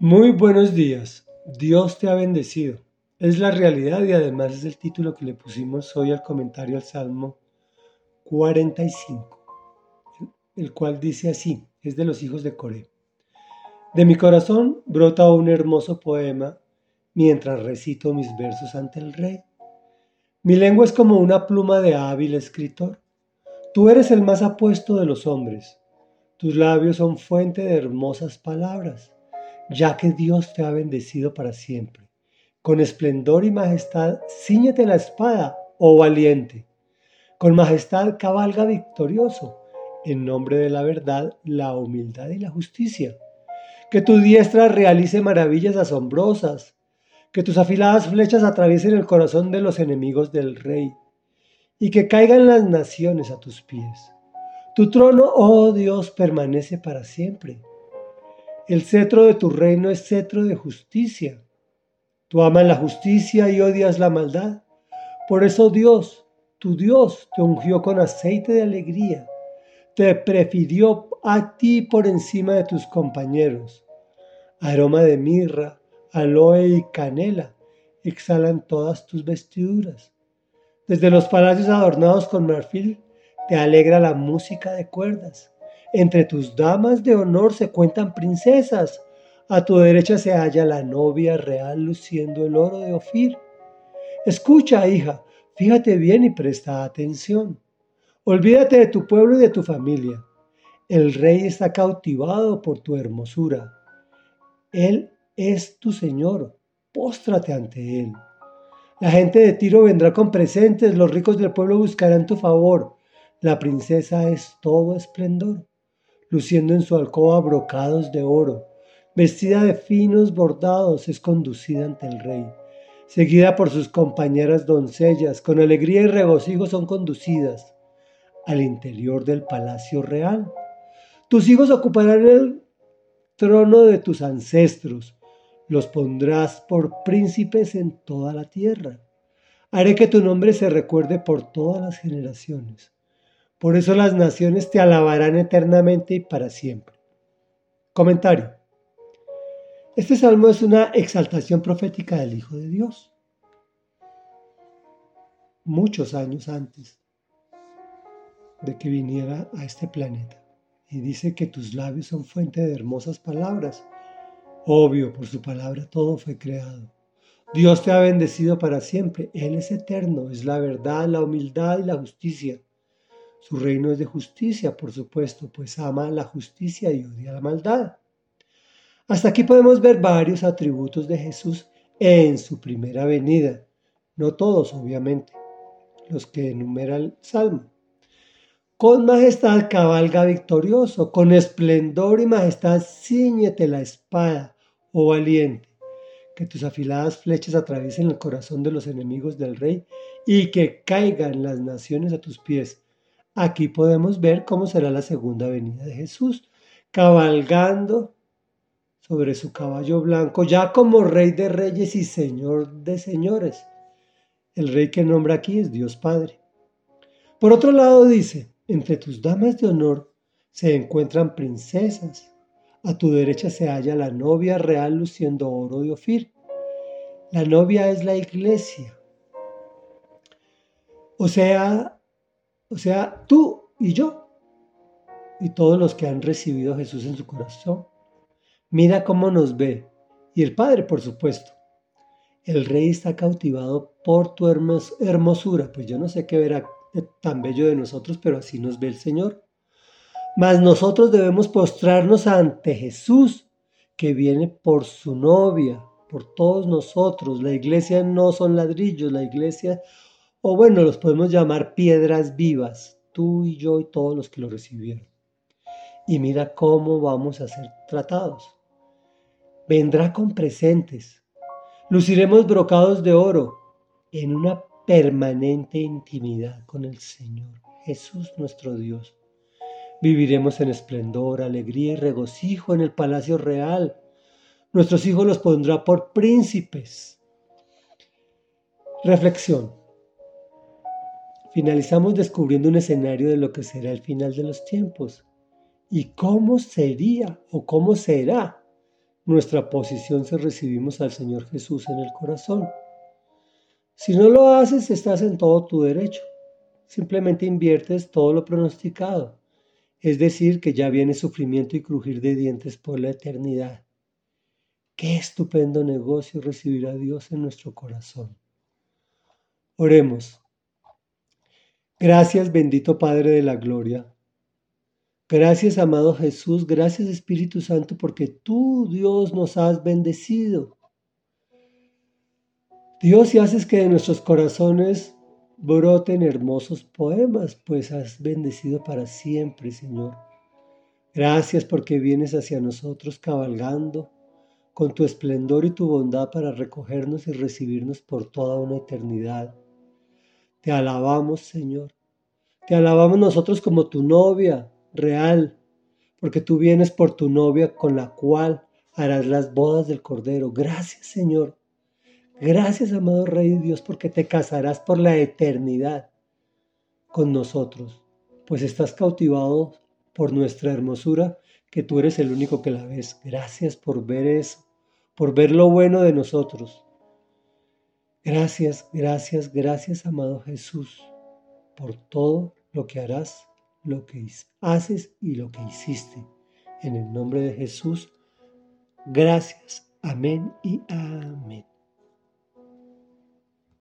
Muy buenos días. Dios te ha bendecido. Es la realidad y además es el título que le pusimos hoy al comentario al Salmo 45, el cual dice así, es de los hijos de Coré. De mi corazón brota un hermoso poema mientras recito mis versos ante el rey. Mi lengua es como una pluma de hábil escritor. Tú eres el más apuesto de los hombres. Tus labios son fuente de hermosas palabras ya que Dios te ha bendecido para siempre. Con esplendor y majestad, ciñete la espada, oh valiente. Con majestad cabalga victorioso, en nombre de la verdad, la humildad y la justicia. Que tu diestra realice maravillas asombrosas, que tus afiladas flechas atraviesen el corazón de los enemigos del rey, y que caigan las naciones a tus pies. Tu trono, oh Dios, permanece para siempre el cetro de tu reino es cetro de justicia. Tú amas la justicia y odias la maldad. Por eso Dios, tu Dios, te ungió con aceite de alegría. Te prefirió a ti por encima de tus compañeros. Aroma de mirra, aloe y canela exhalan todas tus vestiduras. Desde los palacios adornados con marfil te alegra la música de cuerdas. Entre tus damas de honor se cuentan princesas. A tu derecha se halla la novia real luciendo el oro de Ofir. Escucha, hija, fíjate bien y presta atención. Olvídate de tu pueblo y de tu familia. El rey está cautivado por tu hermosura. Él es tu Señor. Póstrate ante Él. La gente de Tiro vendrá con presentes, los ricos del pueblo buscarán tu favor. La princesa es todo esplendor luciendo en su alcoba brocados de oro. Vestida de finos bordados, es conducida ante el rey. Seguida por sus compañeras doncellas, con alegría y regocijo son conducidas al interior del palacio real. Tus hijos ocuparán el trono de tus ancestros, los pondrás por príncipes en toda la tierra. Haré que tu nombre se recuerde por todas las generaciones. Por eso las naciones te alabarán eternamente y para siempre. Comentario. Este salmo es una exaltación profética del Hijo de Dios. Muchos años antes de que viniera a este planeta. Y dice que tus labios son fuente de hermosas palabras. Obvio, por su palabra todo fue creado. Dios te ha bendecido para siempre. Él es eterno, es la verdad, la humildad y la justicia. Su reino es de justicia, por supuesto, pues ama la justicia y odia la maldad. Hasta aquí podemos ver varios atributos de Jesús en su primera venida. No todos, obviamente, los que enumera el Salmo. Con majestad cabalga victorioso, con esplendor y majestad ciñete la espada, oh valiente, que tus afiladas flechas atraviesen el corazón de los enemigos del rey y que caigan las naciones a tus pies. Aquí podemos ver cómo será la segunda venida de Jesús, cabalgando sobre su caballo blanco, ya como rey de reyes y señor de señores. El rey que nombra aquí es Dios Padre. Por otro lado dice, entre tus damas de honor se encuentran princesas. A tu derecha se halla la novia real luciendo oro de Ofir. La novia es la iglesia. O sea, o sea, tú y yo y todos los que han recibido a Jesús en su corazón. Mira cómo nos ve. Y el Padre, por supuesto. El Rey está cautivado por tu hermosura. Pues yo no sé qué verá tan bello de nosotros, pero así nos ve el Señor. Mas nosotros debemos postrarnos ante Jesús, que viene por su novia, por todos nosotros. La iglesia no son ladrillos, la iglesia o bueno, los podemos llamar piedras vivas, tú y yo y todos los que lo recibieron. Y mira cómo vamos a ser tratados. Vendrá con presentes. Luciremos brocados de oro en una permanente intimidad con el Señor, Jesús nuestro Dios. Viviremos en esplendor, alegría y regocijo en el palacio real. Nuestros hijos los pondrá por príncipes. Reflexión. Finalizamos descubriendo un escenario de lo que será el final de los tiempos y cómo sería o cómo será nuestra posición si recibimos al Señor Jesús en el corazón. Si no lo haces, estás en todo tu derecho. Simplemente inviertes todo lo pronosticado. Es decir, que ya viene sufrimiento y crujir de dientes por la eternidad. Qué estupendo negocio recibir a Dios en nuestro corazón. Oremos. Gracias bendito Padre de la Gloria. Gracias amado Jesús, gracias Espíritu Santo, porque tú Dios nos has bendecido. Dios, y haces que de nuestros corazones broten hermosos poemas, pues has bendecido para siempre, Señor. Gracias porque vienes hacia nosotros cabalgando con tu esplendor y tu bondad para recogernos y recibirnos por toda una eternidad. Te alabamos, Señor. Te alabamos nosotros como tu novia real, porque tú vienes por tu novia con la cual harás las bodas del Cordero. Gracias, Señor Gracias, amado Rey Dios, porque te casarás por la eternidad con nosotros, pues estás cautivado por nuestra hermosura, que tú eres el único que la ves. Gracias por ver eso, por ver lo bueno de nosotros. Gracias, gracias, gracias, amado Jesús, por todo lo que harás, lo que haces y lo que hiciste. En el nombre de Jesús, gracias. Amén y amén.